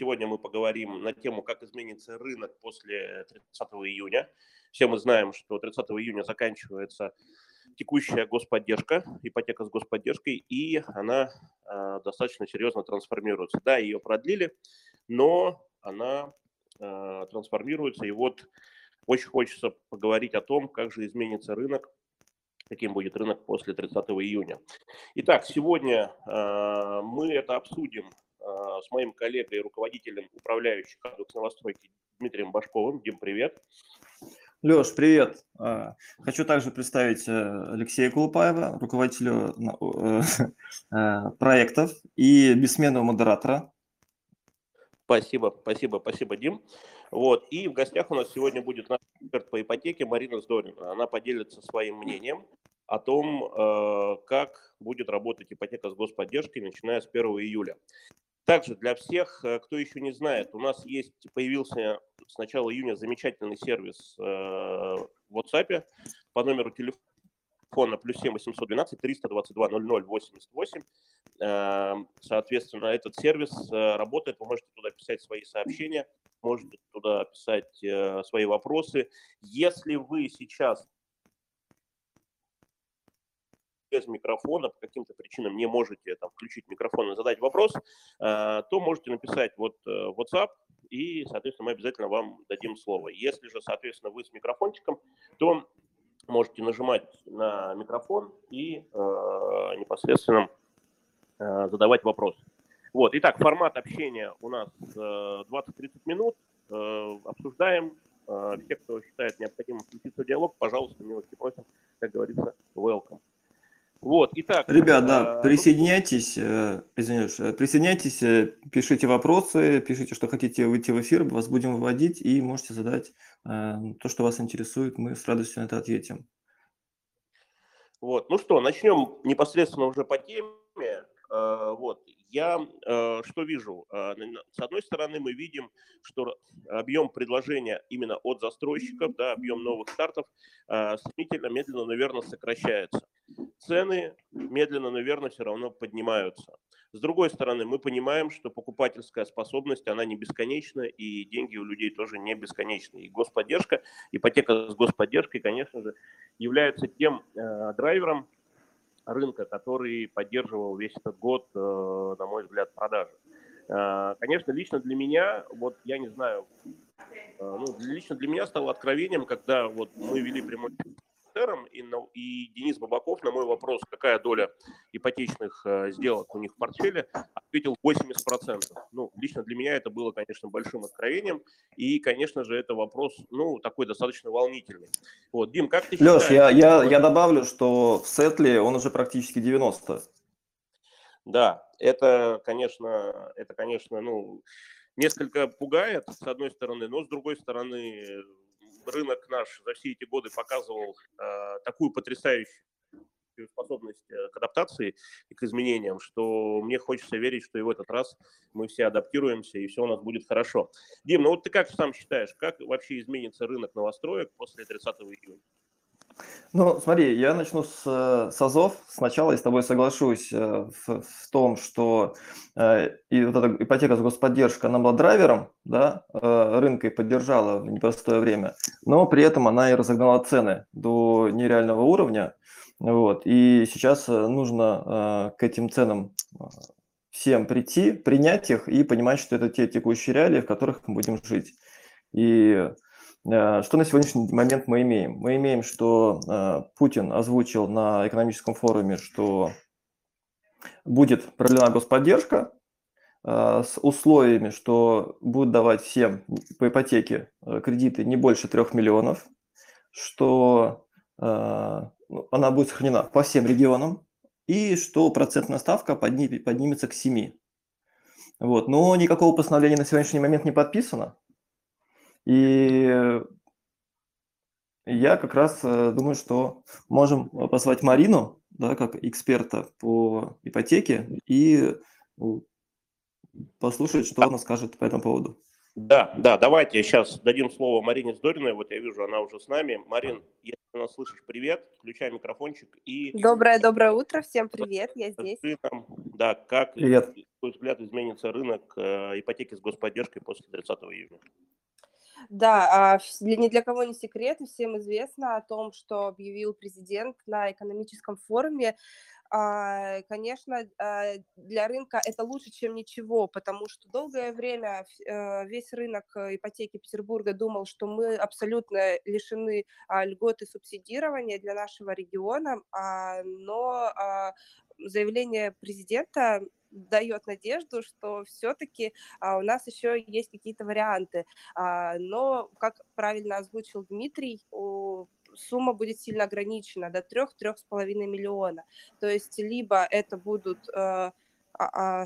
сегодня мы поговорим на тему, как изменится рынок после 30 июня. Все мы знаем, что 30 июня заканчивается текущая господдержка, ипотека с господдержкой, и она э, достаточно серьезно трансформируется. Да, ее продлили, но она э, трансформируется, и вот очень хочется поговорить о том, как же изменится рынок, каким будет рынок после 30 июня. Итак, сегодня э, мы это обсудим э, с моим коллегой, руководителем управляющей комплекс новостройки Дмитрием Башковым. Дим, привет. Леш, привет. А, хочу также представить э, Алексея Кулупаева, руководителя э, э, проектов и бессменного модератора. Спасибо, спасибо, спасибо, Дим. Вот. И в гостях у нас сегодня будет наш эксперт по ипотеке Марина Здорина. Она поделится своим мнением о том, как будет работать ипотека с господдержкой, начиная с 1 июля. Также для всех, э, кто еще не знает, у нас есть, появился с начала июня замечательный сервис э, в WhatsApp по номеру телефона плюс 7 812 322 00 88. Соответственно, этот сервис э, работает, вы можете туда писать свои сообщения, можете туда писать свои вопросы. Если вы сейчас без микрофона, по каким-то причинам не можете там, включить микрофон и задать вопрос, э, то можете написать вот э, WhatsApp, и, соответственно, мы обязательно вам дадим слово. Если же, соответственно, вы с микрофончиком, то можете нажимать на микрофон и э, непосредственно э, задавать вопрос. Вот, итак, формат общения у нас э, 20-30 минут. Э, обсуждаем. Э, все, кто считает необходимым включиться в диалог, пожалуйста, милости просим, как говорится, welcome. Вот, итак. Ребят, да, э, присоединяйтесь, э, извиняюсь, э, присоединяйтесь, пишите вопросы, пишите, что хотите выйти в эфир, вас будем выводить и можете задать то, что вас интересует, мы с радостью на это ответим. Вот, ну что, начнем непосредственно уже по теме. Вот, я что вижу? С одной стороны, мы видим, что объем предложения именно от застройщиков, да, объем новых стартов стремительно, медленно, наверное, сокращается цены медленно, наверное, все равно поднимаются. С другой стороны, мы понимаем, что покупательская способность, она не бесконечна, и деньги у людей тоже не бесконечны. И господдержка, ипотека с господдержкой, конечно же, является тем э, драйвером рынка, который поддерживал весь этот год, э, на мой взгляд, продажи. Э, конечно, лично для меня, вот я не знаю, э, ну, лично для меня стало откровением, когда вот мы вели прямой Тером и, и Денис Бабаков на мой вопрос, какая доля ипотечных э, сделок у них в портфеле, ответил 80%. Ну, лично для меня это было, конечно, большим откровением. И, конечно же, это вопрос, ну, такой достаточно волнительный. Вот, Дим, как ты Леш, считаешь? я, я, я добавлю, что в Сетле он уже практически 90. Да, это, конечно, это, конечно, ну, несколько пугает, с одной стороны, но с другой стороны, рынок наш за все эти годы показывал э, такую потрясающую способность э, к адаптации и к изменениям, что мне хочется верить, что и в этот раз мы все адаптируемся и все у нас будет хорошо. Дим, ну вот ты как сам считаешь, как вообще изменится рынок новостроек после 30 июня? Ну, смотри, я начну с, э, с АЗОВ. Сначала я с тобой соглашусь э, в, в том, что э, и вот эта ипотека с господдержкой, она была драйвером да, э, рынка и поддержала в непростое время, но при этом она и разогнала цены до нереального уровня. Вот, и сейчас э, нужно э, к этим ценам всем прийти, принять их и понимать, что это те текущие реалии, в которых мы будем жить. И что на сегодняшний момент мы имеем? Мы имеем, что э, Путин озвучил на экономическом форуме, что будет продлена господдержка э, с условиями, что будут давать всем по ипотеке кредиты не больше 3 миллионов, что ну, она будет сохранена по всем регионам, и что процентная ставка поднимется к 7. Вот. Но никакого постановления на сегодняшний момент не подписано. И я как раз э, думаю, что можем позвать Марину, да, как эксперта по ипотеке, и послушать, что она скажет по этому поводу. Да, да, давайте сейчас дадим слово Марине Здориной. Вот я вижу, она уже с нами. Марин, если ты нас слышишь, привет. Включай микрофончик и... Доброе, доброе утро. Всем привет, я здесь. Нам, да, как... Привет. твой взгляд, изменится рынок э, ипотеки с господдержкой после 30 июня? Да, а ни для кого не секрет, всем известно о том, что объявил президент на экономическом форуме. А, конечно, а, для рынка это лучше, чем ничего, потому что долгое время э, весь рынок э, ипотеки Петербурга думал, что мы абсолютно лишены льготы субсидирования для нашего региона, но заявление президента дает надежду, что все-таки а, у нас еще есть какие-то варианты. А, но, как правильно озвучил Дмитрий, у сумма будет сильно ограничена до 3-3,5 миллиона. То есть либо это будут э, э,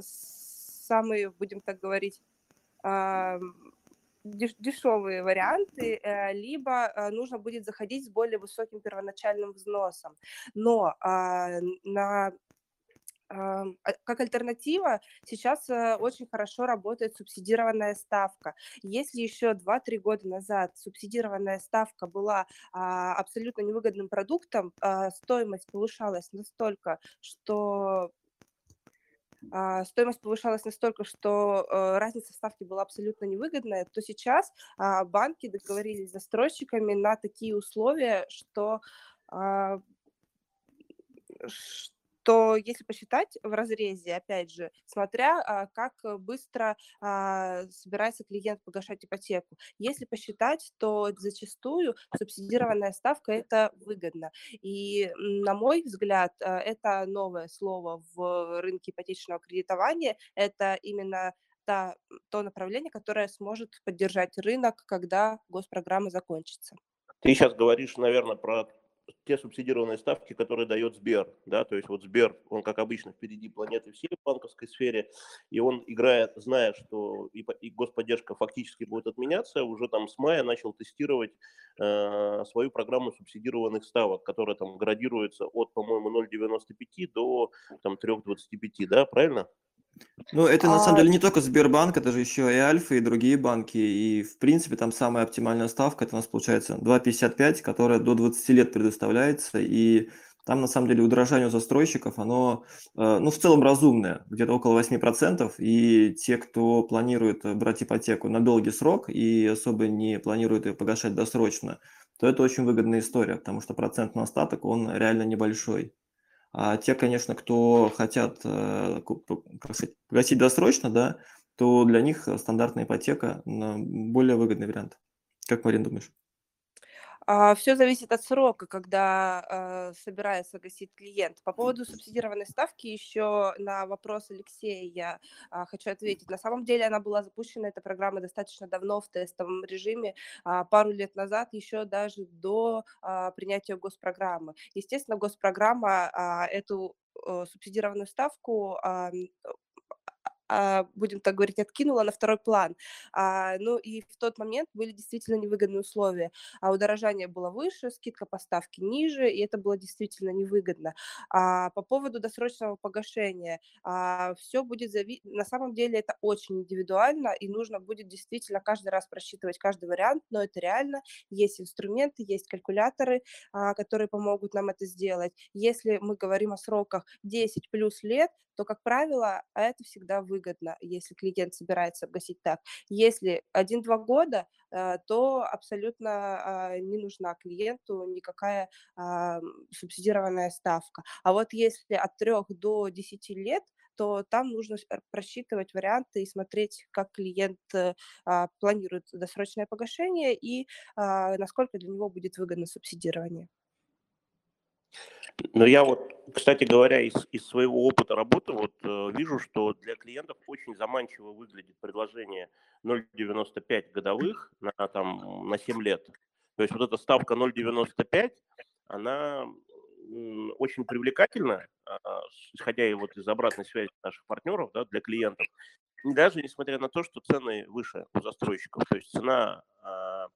самые, будем так говорить, э, дешевые варианты, либо э, нужно будет заходить с более высоким первоначальным взносом. Но на а, как альтернатива сейчас э, очень хорошо работает субсидированная ставка. Если еще 2-3 года назад субсидированная ставка была а, абсолютно невыгодным продуктом, а, стоимость повышалась настолько, что стоимость повышалась настолько, что э, разница ставки была абсолютно невыгодная, то сейчас банки договорились с застройщиками на такие условия, что то если посчитать в разрезе, опять же, смотря а, как быстро а, собирается клиент погашать ипотеку, если посчитать, то зачастую субсидированная ставка это выгодно. И, на мой взгляд, а, это новое слово в рынке ипотечного кредитования, это именно та, то направление, которое сможет поддержать рынок, когда госпрограмма закончится. Ты сейчас говоришь, наверное, про те субсидированные ставки, которые дает Сбер, да, то есть вот Сбер, он как обычно впереди планеты всей в банковской сфере, и он играет, зная, что и, и господдержка фактически будет отменяться, уже там с мая начал тестировать э, свою программу субсидированных ставок, которая там градируется от, по-моему, 0,95 до там 3,25, да, правильно? Ну, это на самом а деле не только Сбербанк, это же еще и Альфа, и другие банки. И, в принципе, там самая оптимальная ставка, это у нас получается 2,55, которая до 20 лет предоставляется. И там, на самом деле, удорожание у застройщиков, оно, э, ну, в целом разумное, где-то около 8%. И те, кто планирует брать ипотеку на долгий срок и особо не планирует ее погашать досрочно, то это очень выгодная история, потому что процент на остаток, он реально небольшой. А те, конечно, кто хотят э, сказать, погасить досрочно, да, то для них стандартная ипотека более выгодный вариант. Как, Марин, думаешь? А, Все зависит от срока, когда а, собирается гасить клиент. По поводу субсидированной ставки еще на вопрос Алексея я а, хочу ответить. На самом деле она была запущена, эта программа достаточно давно в тестовом режиме, пару лет назад, еще даже до принятия госпрограммы. Естественно, госпрограмма эту субсидированную ставку будем так говорить, откинула на второй план. А, ну и в тот момент были действительно невыгодные условия. А удорожание было выше, скидка поставки ниже, и это было действительно невыгодно. А, по поводу досрочного погашения, а, все будет зависеть, на самом деле это очень индивидуально, и нужно будет действительно каждый раз просчитывать каждый вариант, но это реально. Есть инструменты, есть калькуляторы, а, которые помогут нам это сделать. Если мы говорим о сроках 10 плюс лет, то, как правило, это всегда выгодно, если клиент собирается гасить так. Если 1-2 года, э, то абсолютно а, не нужна клиенту никакая а, субсидированная ставка. А вот если от 3 до 10 лет, то там нужно просчитывать варианты и смотреть, как клиент э, а, планирует досрочное погашение и насколько для него будет выгодно субсидирование. Но я вот, кстати говоря, из, из своего опыта работы вот э, вижу, что для клиентов очень заманчиво выглядит предложение 0,95 годовых на, там, на 7 лет. То есть вот эта ставка 0,95, она очень привлекательна, а, исходя и вот из обратной связи наших партнеров да, для клиентов, даже несмотря на то, что цены выше у застройщиков. То есть цена а,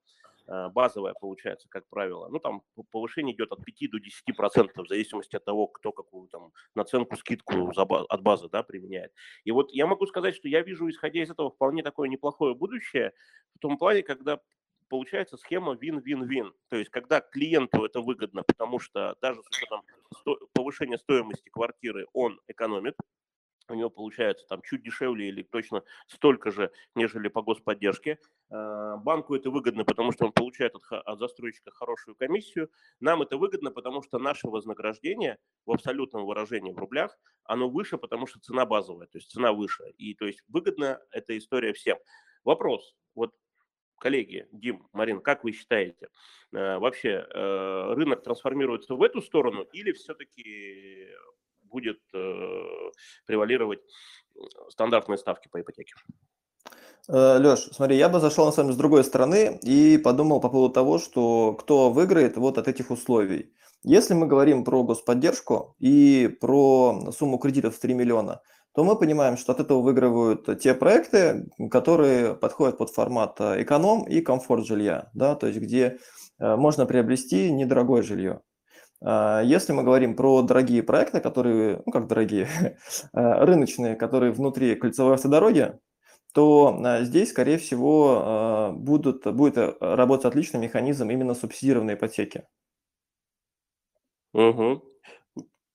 базовая получается, как правило. Ну, там повышение идет от 5 до 10 процентов, в зависимости от того, кто какую там наценку, скидку от базы да, применяет. И вот я могу сказать, что я вижу, исходя из этого, вполне такое неплохое будущее, в том плане, когда получается схема вин-вин-вин. То есть, когда клиенту это выгодно, потому что даже с учетом повышения стоимости квартиры он экономит, у него получается там чуть дешевле или точно столько же, нежели по господдержке. Э, банку это выгодно, потому что он получает от, от застройщика хорошую комиссию. Нам это выгодно, потому что наше вознаграждение в абсолютном выражении в рублях, оно выше, потому что цена базовая, то есть цена выше. И то есть выгодна эта история всем. Вопрос, вот коллеги, Дим, Марин, как вы считаете, э, вообще э, рынок трансформируется в эту сторону или все-таки будет э, превалировать стандартные ставки по ипотеке. Э, Леш, смотри, я бы зашел на самом деле с другой стороны и подумал по поводу того, что кто выиграет вот от этих условий. Если мы говорим про господдержку и про сумму кредитов в 3 миллиона, то мы понимаем, что от этого выигрывают те проекты, которые подходят под формат э, эконом и комфорт жилья, да, то есть где можно приобрести недорогое жилье. А, если мы говорим про дорогие проекты, которые, ну как дорогие, а, рыночные, которые внутри кольцевой автодороги, то а, здесь, скорее всего, будут, будет э, работать отличный механизм именно субсидированной ипотеки. Угу.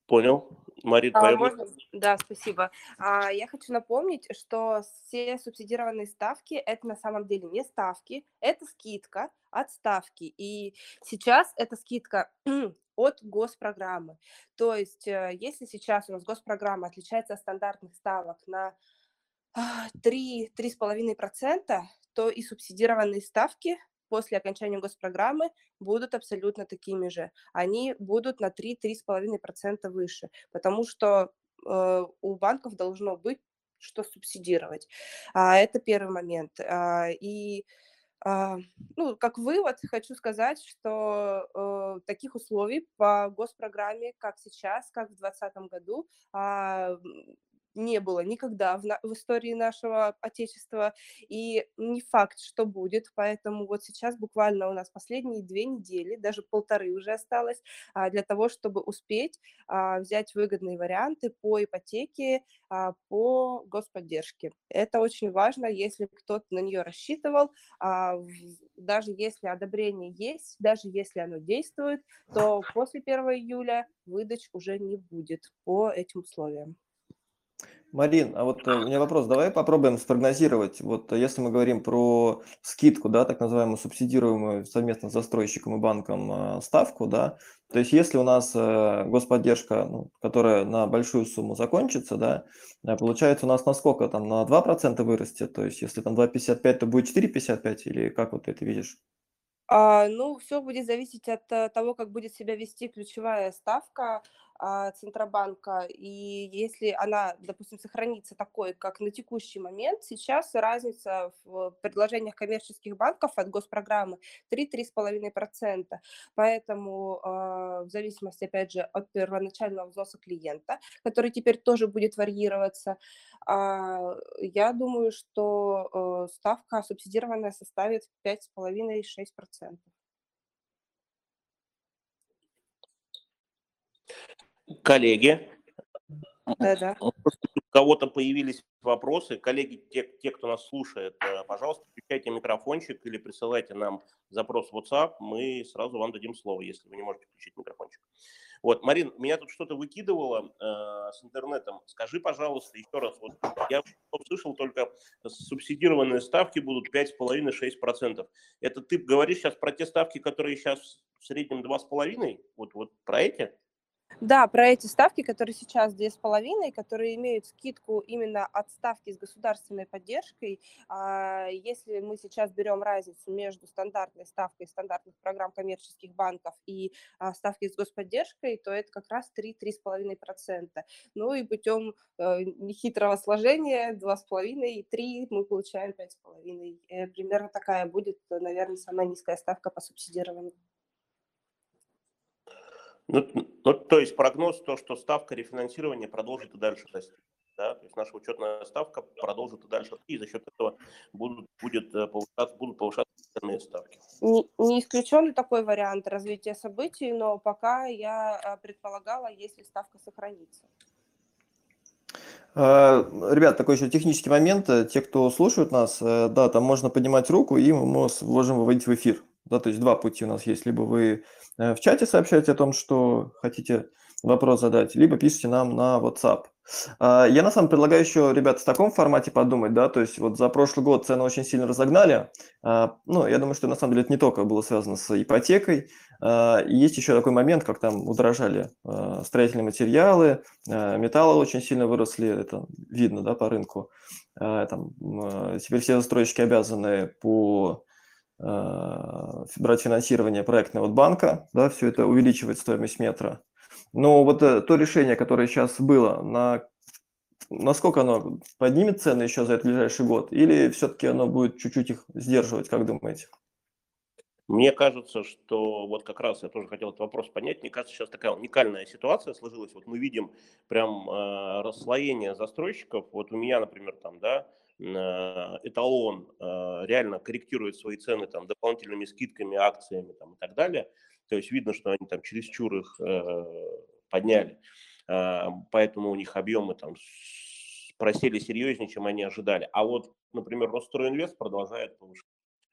Понял. Мария, а, можно? Да, спасибо. А, я хочу напомнить, что все субсидированные ставки – это на самом деле не ставки, это скидка от ставки. И сейчас эта скидка от госпрограммы. То есть, э, если сейчас у нас госпрограмма отличается от стандартных ставок на 3-3,5%, то и субсидированные ставки после окончания госпрограммы будут абсолютно такими же. Они будут на 3-3,5% выше, потому что э, у банков должно быть что субсидировать. А, это первый момент. А, и а, ну, как вывод хочу сказать, что э, таких условий по госпрограмме, как сейчас, как в 2020 году, э, не было никогда в, на- в истории нашего Отечества, и не факт, что будет, поэтому вот сейчас буквально у нас последние две недели, даже полторы уже осталось, а, для того, чтобы успеть а, взять выгодные варианты по ипотеке, а, по господдержке. Это очень важно, если кто-то на нее рассчитывал, а, даже если одобрение есть, даже если оно действует, то после 1 июля выдач уже не будет по этим условиям. Марин, а вот э, у меня вопрос, давай попробуем спрогнозировать, вот э, если мы говорим про скидку, да, так называемую субсидируемую совместно с застройщиком и банком э, ставку, да, то есть если у нас господдержка, ну, которая на большую сумму закончится, да, получается у нас на сколько, там на 2% вырастет, то есть если там 2,55, то будет 4,55 или как вот ты это видишь? А, ну, все будет зависеть от того, как будет себя вести ключевая ставка. А, Центробанка, и если она, допустим, сохранится такой, как на текущий момент, сейчас разница в предложениях коммерческих банков от госпрограммы 3-3,5%. Поэтому а, в зависимости, опять же, от первоначального взноса клиента, который теперь тоже будет варьироваться, а, я думаю, что ставка субсидированная составит 5,5-6%. Коллеги, Да-да. у кого-то появились вопросы. Коллеги, те, те, кто нас слушает, э, пожалуйста, включайте микрофончик или присылайте нам запрос в WhatsApp, мы сразу вам дадим слово, если вы не можете включить микрофончик. Вот, Марин, меня тут что-то выкидывало э, с интернетом. Скажи, пожалуйста, еще раз. Вот я услышал только субсидированные ставки будут 5,5-6%. Это ты говоришь сейчас про те ставки, которые сейчас в среднем 2,5%? Вот, вот про эти? Да, про эти ставки, которые сейчас две с половиной, которые имеют скидку именно от ставки с государственной поддержкой. А, если мы сейчас берем разницу между стандартной ставкой стандартных программ коммерческих банков и а, ставки с господдержкой, то это как раз 3-3,5%. Ну и путем э, нехитрого сложения 2,5 и 3 мы получаем 5,5. Э, примерно такая будет, наверное, самая низкая ставка по субсидированию. Ну, ну, то есть прогноз то, что ставка рефинансирования продолжит и дальше расти. Да? То есть наша учетная ставка продолжит и дальше расти, и за счет этого будут, будет э, повышаться, будут повышаться остальные ставки. Не, не исключен такой вариант развития событий, но пока я э, предполагала, если ставка сохранится. А, ребят, такой еще технический момент. Те, кто слушают нас, э, да, там можно поднимать руку, и мы можем выводить в эфир. Да, то есть два пути у нас есть. Либо вы Э, в чате сообщаете о том, что хотите вопрос задать, либо пишите нам на WhatsApp. А, я на самом предлагаю еще, ребят, в таком формате подумать, да, то есть вот за прошлый год цены очень сильно разогнали. А, ну, я думаю, что на самом деле это не только было связано с ипотекой. А, есть еще такой момент, как там удорожали строительные материалы, металлы очень сильно выросли, это видно, да, по рынку. Там, теперь все застройщики обязаны по брать финансирование проектного банка, да, все это увеличивает стоимость метра. Но вот э, то решение, которое сейчас было, на насколько оно поднимет цены еще за этот ближайший год, или все-таки оно будет чуть-чуть их сдерживать, как думаете? Мне кажется, что вот как раз я тоже хотел этот вопрос понять. Мне кажется, сейчас такая уникальная ситуация сложилась. Вот мы видим прям э, расслоение застройщиков. Вот у меня, например, там, да, эталон э, реально корректирует свои цены там дополнительными скидками, акциями там и так далее. То есть видно, что они там чересчур их э, подняли. Э, поэтому у них объемы там просели серьезнее, чем они ожидали. А вот, например, Росстроинвест продолжает повышать.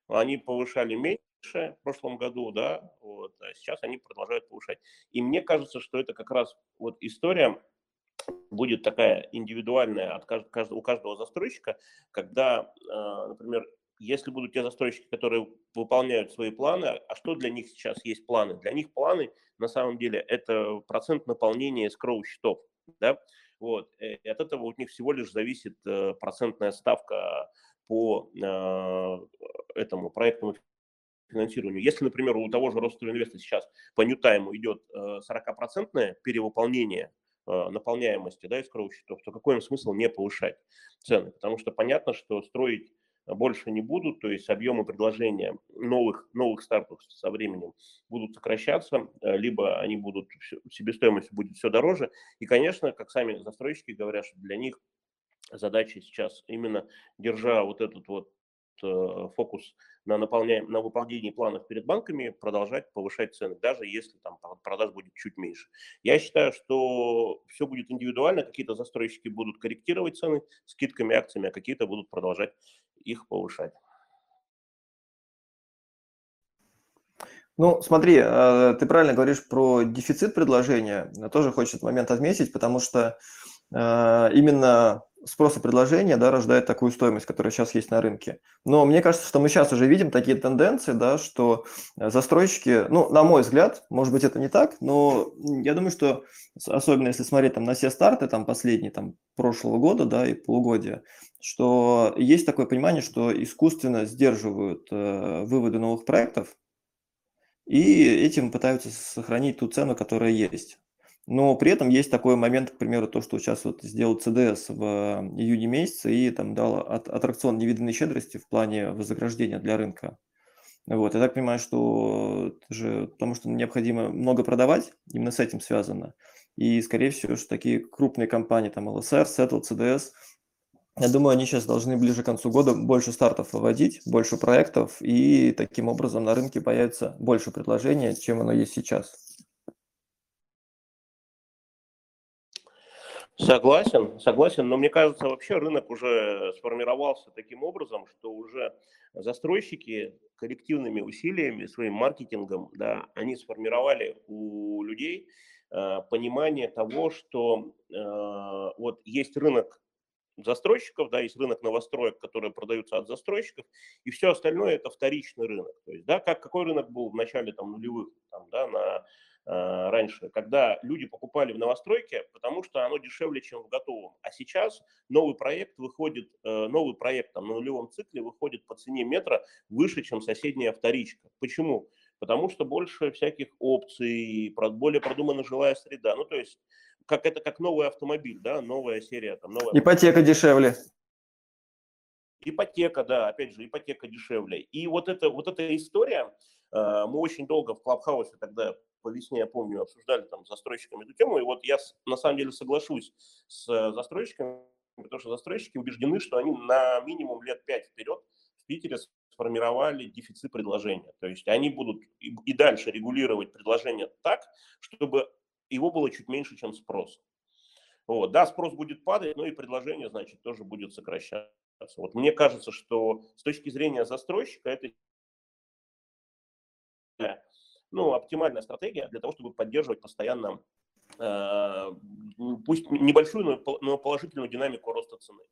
Они повышали меньше в прошлом году, да, вот, а сейчас они продолжают повышать. И мне кажется, что это как раз вот история будет такая индивидуальная от каждого, у каждого застройщика, когда, э, например, если будут те застройщики, которые выполняют свои планы, а что для них сейчас есть планы? Для них планы, на самом деле, это процент наполнения скроу счетов, да, вот, э, и от этого у них всего лишь зависит э, процентная ставка по э, этому проектному финансированию. Если, например, у того же Росинвеста сейчас по ньютайму идет 40% перевыполнение наполняемости да, escrow счетов, то какой им смысл не повышать цены? Потому что понятно, что строить больше не будут, то есть объемы предложения новых, новых стартов со временем будут сокращаться, э, либо они будут, себестоимость будет все дороже. И, конечно, как сами застройщики говорят, что для них задача сейчас именно держа вот этот вот фокус на, наполняем, на выполнении планов перед банками продолжать повышать цены, даже если там продаж будет чуть меньше. Я считаю, что все будет индивидуально, какие-то застройщики будут корректировать цены скидками, акциями, а какие-то будут продолжать их повышать. Ну, смотри, э, ты правильно говоришь про дефицит предложения. Тоже хочется этот момент отметить, потому что э, именно спрос и предложение да, рождает такую стоимость, которая сейчас есть на рынке. Но мне кажется, что мы сейчас уже видим такие тенденции, да, что э, застройщики, ну, на мой взгляд, может быть, это не так, но я думаю, что особенно если смотреть там на все старты, там последние, там, прошлого года, да, и полугодия, что есть такое понимание, что искусственно сдерживают э, выводы новых проектов, и этим пытаются сохранить ту цену, которая есть. Но при этом есть такой момент, к примеру, то, что сейчас вот сделал ЦДС в июне месяце и там дал от, аттракцион невиданной щедрости в плане вознаграждения для рынка. Вот, я так понимаю, что же потому что необходимо много продавать, именно с этим связано. И, скорее всего, что такие крупные компании, там ЛСР, Settle, CDS, я думаю, они сейчас должны ближе к концу года больше стартов выводить, больше проектов, и таким образом на рынке появится больше предложений, чем оно есть сейчас. Согласен, согласен, но мне кажется, вообще рынок уже сформировался таким образом, что уже застройщики коллективными усилиями, своим маркетингом, да, они сформировали у людей э, понимание того, что э, вот есть рынок застройщиков, да, есть рынок новостроек, которые продаются от застройщиков, и все остальное это вторичный рынок. То есть, да, как, какой рынок был в начале там, нулевых, там, да, на раньше, когда люди покупали в новостройке, потому что оно дешевле, чем в готовом. А сейчас новый проект выходит, э, новый проект там, на нулевом цикле выходит по цене метра выше, чем соседняя вторичка. Почему? Потому что больше всяких опций, более продумана жилая среда. Ну, то есть, как это как новый автомобиль, да, новая серия. Там, новая... Ипотека дешевле. Ипотека, да, опять же, ипотека дешевле. И вот, это, вот эта история, э, мы очень долго в Клабхаусе тогда по весне, я помню, обсуждали там с застройщиками эту тему, и вот я на самом деле соглашусь с э, застройщиками, потому что застройщики убеждены, что они на минимум лет пять вперед в Питере сформировали дефицит предложения. То есть они будут и дальше регулировать предложение так, чтобы его было чуть меньше, чем спрос. Вот. Да, спрос будет падать, но и предложение, значит, тоже будет сокращаться. Вот мне кажется, что с точки зрения застройщика это ну, оптимальная стратегия для того, чтобы поддерживать постоянно пусть небольшую, но положительную динамику роста цены.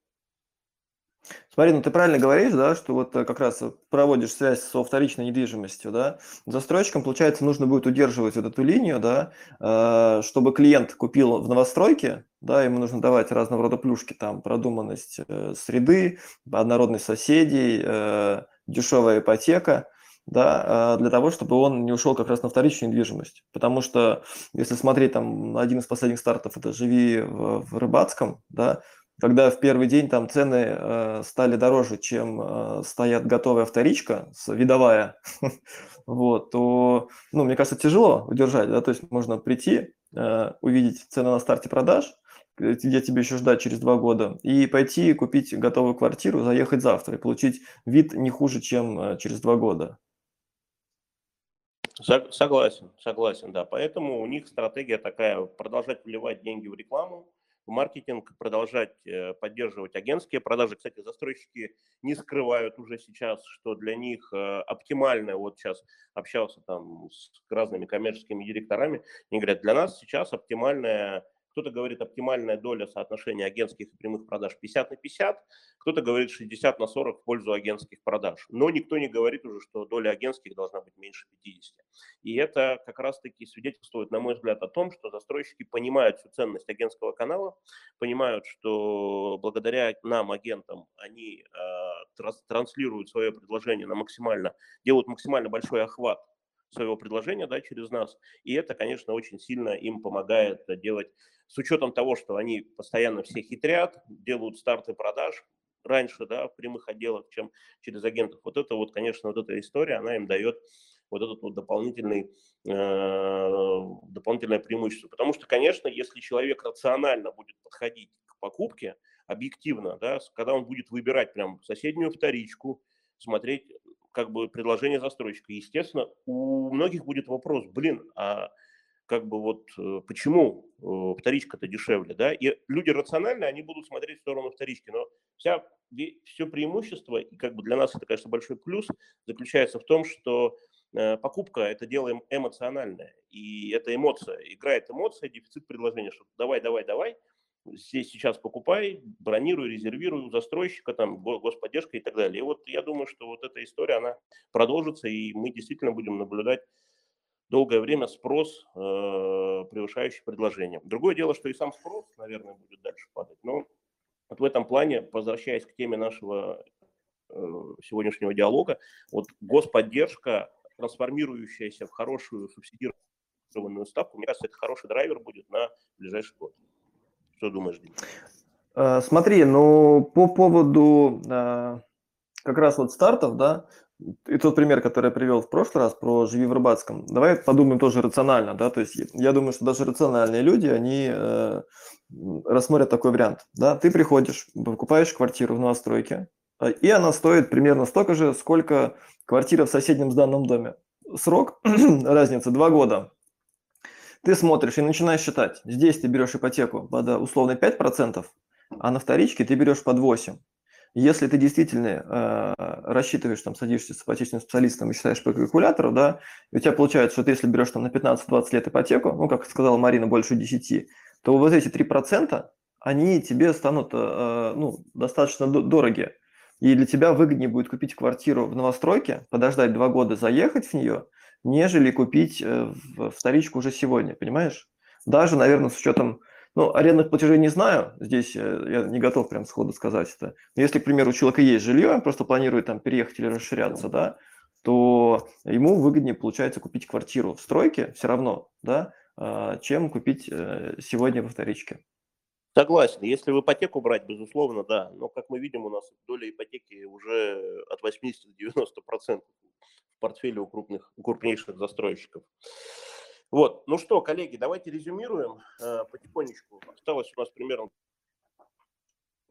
Смотри, ну ты правильно говоришь, да, что вот э, как раз проводишь связь со вторичной недвижимостью, да. Застройщикам, получается, нужно будет удерживать вот эту линию, да, э, чтобы клиент купил в новостройке, да, ему нужно давать разного рода плюшки, там, продуманность э, среды, однородность соседей, дешевая ипотека, да, для того, чтобы он не ушел как раз на вторичную недвижимость. Потому что, если смотреть там один из последних стартов, это «Живи в, в Рыбацком», да, когда в первый день там цены э, стали дороже, чем э, стоят готовая вторичка, видовая, вот, то, ну, мне кажется, тяжело удержать, да, то есть можно прийти, э, увидеть цены на старте продаж, где тебе еще ждать через два года, и пойти купить готовую квартиру, заехать завтра и получить вид не хуже, чем э, через два года. Согласен, согласен, да. Поэтому у них стратегия такая, продолжать вливать деньги в рекламу, маркетинг, продолжать э, поддерживать агентские продажи. Кстати, застройщики не скрывают уже сейчас, что для них э, оптимальное, вот сейчас общался там с разными коммерческими директорами, они говорят, для нас сейчас оптимальная кто-то говорит оптимальная доля соотношения агентских и прямых продаж 50 на 50, кто-то говорит 60 на 40 в пользу агентских продаж. Но никто не говорит уже, что доля агентских должна быть меньше 50. И это как раз-таки свидетельствует, на мой взгляд, о том, что застройщики понимают всю ценность агентского канала, понимают, что благодаря нам, агентам, они э, транслируют свое предложение на максимально, делают максимально большой охват своего предложения да, через нас. И это, конечно, очень сильно им помогает делать, с учетом того, что они постоянно все хитрят, делают старты продаж раньше да, в прямых отделах, чем через агентов. Вот это вот, конечно, вот эта история, она им дает вот этот вот дополнительный, э, дополнительное преимущество. Потому что, конечно, если человек рационально будет подходить к покупке, объективно, да, когда он будет выбирать прям соседнюю вторичку, смотреть как бы предложение застройщика. Естественно, у многих будет вопрос, блин, а как бы вот э, почему э, вторичка-то дешевле, да, и люди рационально, они будут смотреть в сторону вторички, но вся, все преимущество, и как бы для нас это, конечно, большой плюс, заключается в том, что э, покупка – это дело эмоциональное, и это эмоция, играет эмоция, дефицит предложения, что давай, давай, давай – здесь сейчас покупай, бронируй, резервируй у застройщика, там, господдержка и так далее. И вот я думаю, что вот эта история, она продолжится, и мы действительно будем наблюдать долгое время спрос, э, превышающий предложение. Другое дело, что и сам спрос, наверное, будет дальше падать. Но вот в этом плане, возвращаясь к теме нашего э, сегодняшнего диалога, вот господдержка, трансформирующаяся в хорошую субсидированную ставку, мне кажется, это хороший драйвер будет на ближайший год. Что думаешь, Дима? Э, смотри, ну по поводу э, как раз вот стартов, да, и тот пример, который я привел в прошлый раз про «Живи в Рыбацком», давай подумаем тоже рационально, да, то есть я думаю, что даже рациональные люди, они э, рассмотрят такой вариант, да, ты приходишь, покупаешь квартиру в новостройке, э, и она стоит примерно столько же, сколько квартира в соседнем сданном доме. Срок, разница, два года. Ты смотришь и начинаешь считать. Здесь ты берешь ипотеку под условно 5%, а на вторичке ты берешь под 8%. Если ты действительно э, рассчитываешь, там, садишься с ипотечным специалистом и считаешь по калькулятору, да, и у тебя получается, что ты, если берешь там на 15-20 лет ипотеку, ну, как сказала Марина, больше 10, то вот эти 3%, они тебе станут э, ну, достаточно дороги. И для тебя выгоднее будет купить квартиру в новостройке, подождать два года, заехать в нее – нежели купить э, вторичку уже сегодня, понимаешь? Даже, наверное, с учетом, ну, арендных платежей не знаю, здесь э, я не готов прям сходу сказать это. Но если, к примеру, у человека есть жилье, он просто планирует там переехать или расширяться, да, то ему выгоднее, получается, купить квартиру в стройке все равно, да, а, чем купить э, сегодня во вторичке. Согласен. Если в ипотеку брать, безусловно, да. Но, как мы видим, у нас доля ипотеки уже от 80 до 90% портфеле у крупных, у крупнейших застройщиков. Вот, ну что, коллеги, давайте резюмируем э, потихонечку. Осталось у нас примерно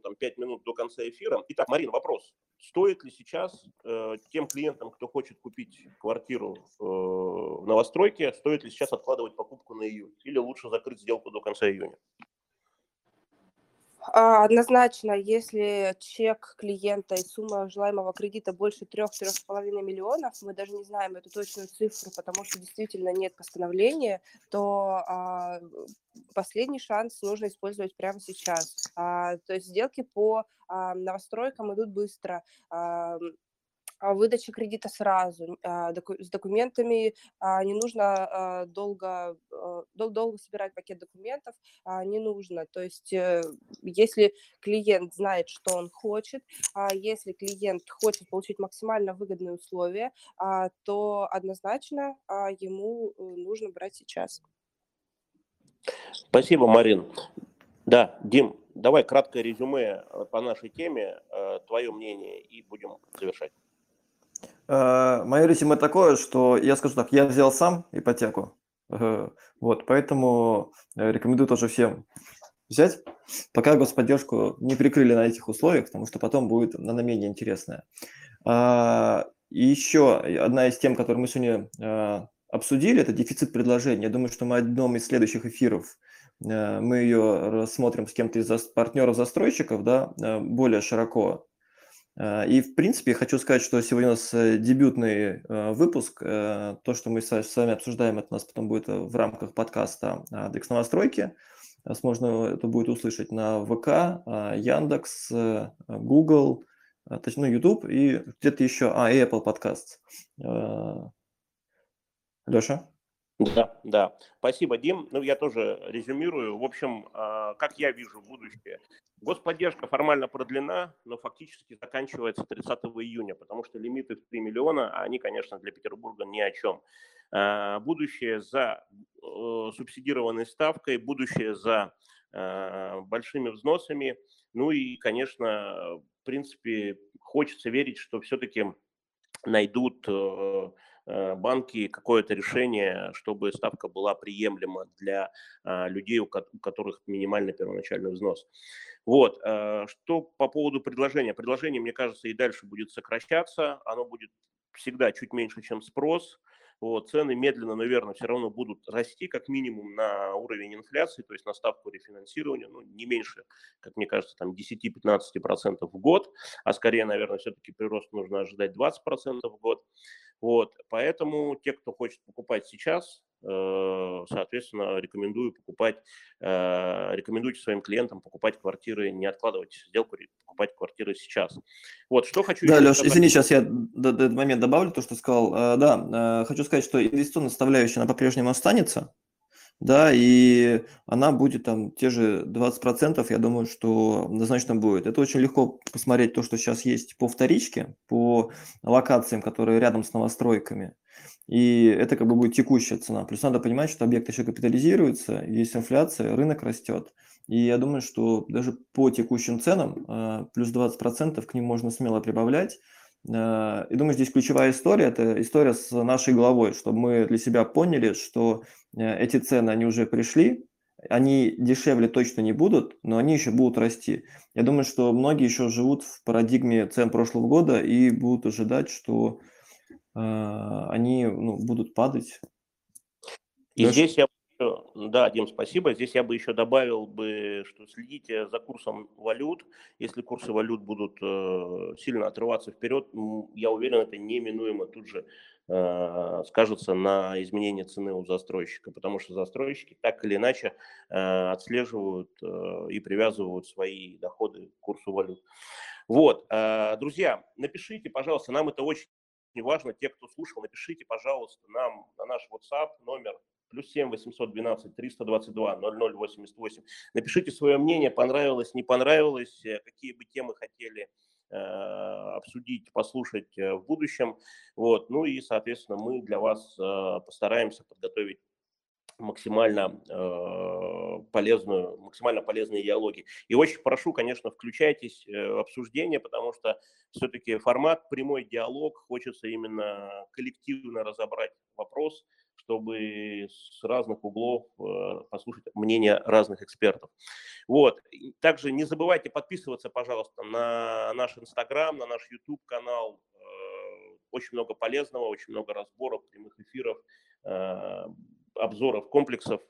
там, 5 минут до конца эфира. Итак, Марина, вопрос. Стоит ли сейчас э, тем клиентам, кто хочет купить квартиру э, в новостройке, стоит ли сейчас откладывать покупку на июнь? Или лучше закрыть сделку до конца июня? А, Однозначно, если чек клиента и сумма желаемого кредита больше 3-3,5 миллионов, мы даже не знаем эту точную цифру, потому что действительно нет постановления, то а, последний шанс нужно использовать прямо сейчас. А, то есть сделки по а, новостройкам идут быстро. Выдача кредита сразу, а, с документами а, не нужно долго, дол- долго собирать пакет документов, не нужно. То есть э, если клиент знает, что он хочет, если клиент хочет получить максимально выгодные условия, то однозначно ему э, нужно брать сейчас. Спасибо, Марин. Да, Дим, давай краткое резюме э, по нашей теме, твое мнение, и будем завершать. Э, мое резюме такое, что я скажу так, я взял сам ипотеку, э, вот, поэтому э, рекомендую тоже всем взять, пока господдержку не прикрыли на этих условиях, потому что потом будет она менее интересная. А, и еще одна из тем, которую мы сегодня обсудили, это дефицит предложения. Я думаю, что мы одном из следующих эфиров мы ее рассмотрим с кем-то из партнеров-застройщиков, да, более широко, и, в принципе, хочу сказать, что сегодня у нас э, дебютный э, выпуск. То, что мы с вами обсуждаем, это у нас потом будет в рамках подкаста «Декс новостройки». Возможно, это будет услышать на ВК, Яндекс, Google, точнее, ну, YouTube и где-то еще, а, и Apple Podcasts. Леша? Да, да. Спасибо, Дим. Ну, я тоже резюмирую. В общем, как я вижу будущее. Господдержка формально продлена, но фактически заканчивается 30 июня, потому что лимиты в 3 миллиона, а они, конечно, для Петербурга ни о чем. А, будущее за э, субсидированной ставкой, будущее за э, большими взносами. Ну и, конечно, в принципе, хочется верить, что все-таки найдут э, банки какое-то решение, чтобы ставка была приемлема для а, людей, у которых минимальный первоначальный взнос. Вот. Э, что по поводу предложения? Предложение, мне кажется, и дальше будет сокращаться. Оно будет всегда чуть меньше, чем спрос. Вот, цены медленно, наверное, все равно будут расти как минимум на уровень инфляции, то есть на ставку рефинансирования, ну, не меньше, как мне кажется, там 10-15% в год, а скорее, наверное, все-таки прирост нужно ожидать 20% в год. Вот, поэтому те, кто хочет покупать сейчас, э, соответственно, рекомендую покупать, э, рекомендуйте своим клиентам покупать квартиры, не откладывать сделку, покупать квартиры сейчас. Вот, что хочу... Да, Леш, сказать. извини, сейчас я до, до момент добавлю то, что сказал. Э, да, хочу сказать, что инвестиционная составляющая, она по-прежнему останется, да, и она будет там те же 20%, я думаю, что однозначно будет. Это очень легко посмотреть то, что сейчас есть по вторичке, по локациям, которые рядом с новостройками. И это как бы будет текущая цена. Плюс надо понимать, что объект еще капитализируется, есть инфляция, рынок растет. И я думаю, что даже по текущим ценам а, плюс 20% к ним можно смело прибавлять. А, и думаю, здесь ключевая история – это история с нашей головой, чтобы мы для себя поняли, что Э, эти цены, они уже пришли, они дешевле точно не будут, но они еще будут расти. Я думаю, что многие еще живут в парадигме цен прошлого года и будут ожидать, что э, они ну, будут падать. И Даже... здесь я да, Дим, спасибо. Здесь я бы еще добавил бы, что следите за курсом валют. Если курсы валют будут э, сильно отрываться вперед, я уверен, это неминуемо тут же э, скажется на изменении цены у застройщика, потому что застройщики так или иначе э, отслеживают э, и привязывают свои доходы к курсу валют. Вот, э, друзья, напишите, пожалуйста, нам это очень важно, те, кто слушал, напишите, пожалуйста, нам на наш WhatsApp номер плюс 7 812 322 0088. Напишите свое мнение, понравилось, не понравилось, э, какие бы темы хотели э, обсудить, послушать э, в будущем. Вот. Ну и, соответственно, мы для вас э, постараемся подготовить максимально э, полезную, максимально полезные диалоги. И очень прошу, конечно, включайтесь в обсуждение, потому что все-таки формат прямой диалог, хочется именно коллективно разобрать вопрос, чтобы с разных углов э, послушать мнение разных экспертов. Вот. Также не забывайте подписываться, пожалуйста, на наш Инстаграм, на наш YouTube-канал. Э, очень много полезного, очень много разборов, прямых эфиров, э, обзоров комплексов.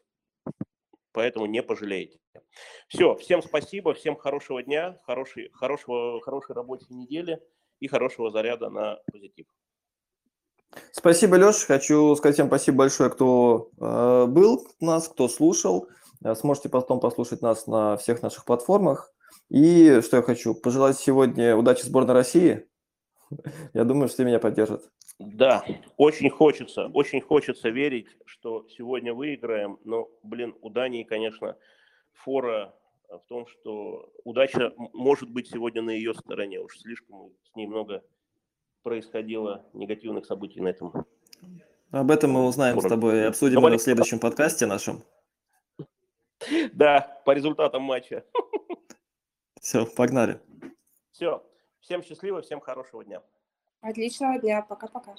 поэтому не пожалеете. Все, всем спасибо, всем хорошего дня, хорошей, хорошего, хорошей рабочей недели и хорошего заряда на позитив. Спасибо, Леш. Хочу сказать всем спасибо большое, кто э, был нас, кто слушал. Э, сможете потом послушать нас на всех наших платформах. И что я хочу? Пожелать сегодня удачи сборной России. Я думаю, что меня поддержат. Да, очень хочется, очень хочется верить, что сегодня выиграем, но, блин, у Дании, конечно, фора в том, что удача может быть сегодня на ее стороне. Уж слишком с ней много происходило негативных событий на этом. Об этом мы узнаем с тобой и обсудим Давай. в следующем подкасте нашем. Да, по результатам матча. Все, погнали. Все. Всем счастливо, всем хорошего дня. Отличного дня. Пока-пока.